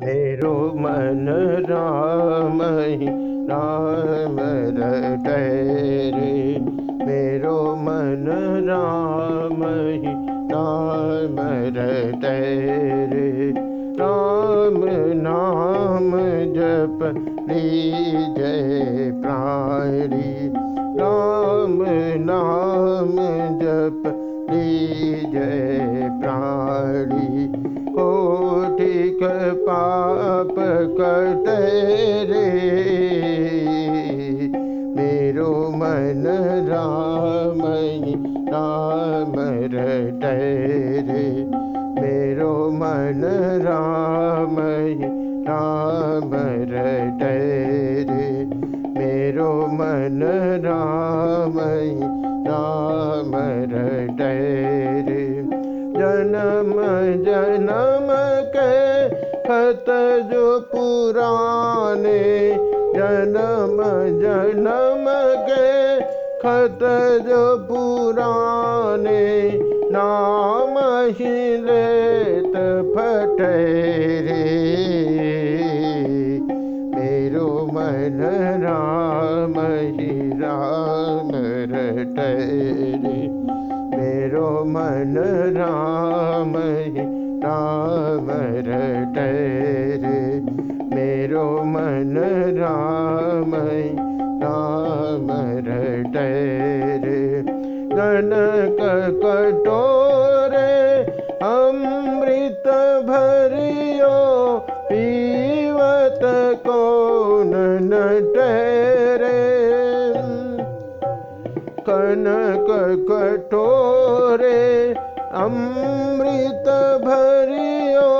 मेरो मन राम राम रे। मेरो मन राम राम रे। राम नाम जप जय रटरे मेरो मन राम राम रटरे मेरो मन राम राम रटरे जन्म जन्म के खत जो पुराने जन्म जन्म खत जो पुराने नाम ही लेत फटेरे मेरो मन राम ही राम रटरे मेरो मन राम ही राम रटरे मेरो मन राम ही कनक कटोरे अमृत भरियो पीवत कौन नटरे। कनक कटोरे अमृत भरियो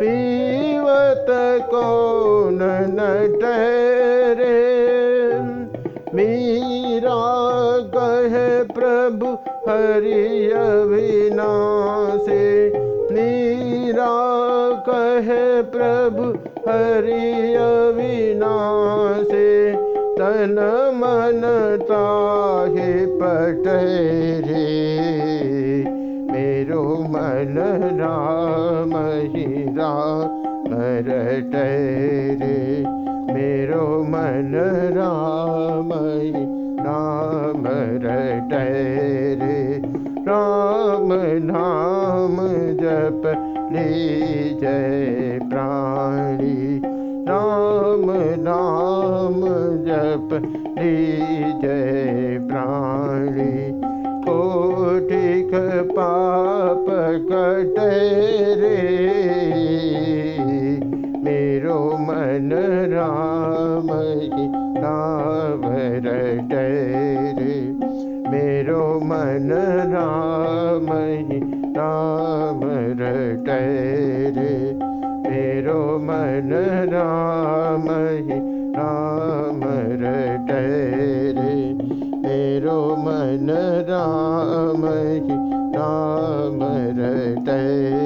पीवत कौन नटरे हरि अविनाशे। मीरा कहे प्रभु, हरि अविनाशे। तन मन ताहे पटरे मेरो मन राम ही राम मेरो मन राम ही राम रटरे नाम जप जय प्राणी। राम नाम जप जय प्राणी। कोटिक पाप कटरे मेरो मन राम मेरो मन राजी राम रे मेरो मन राजे राम रे मेरो मन राजे राम ते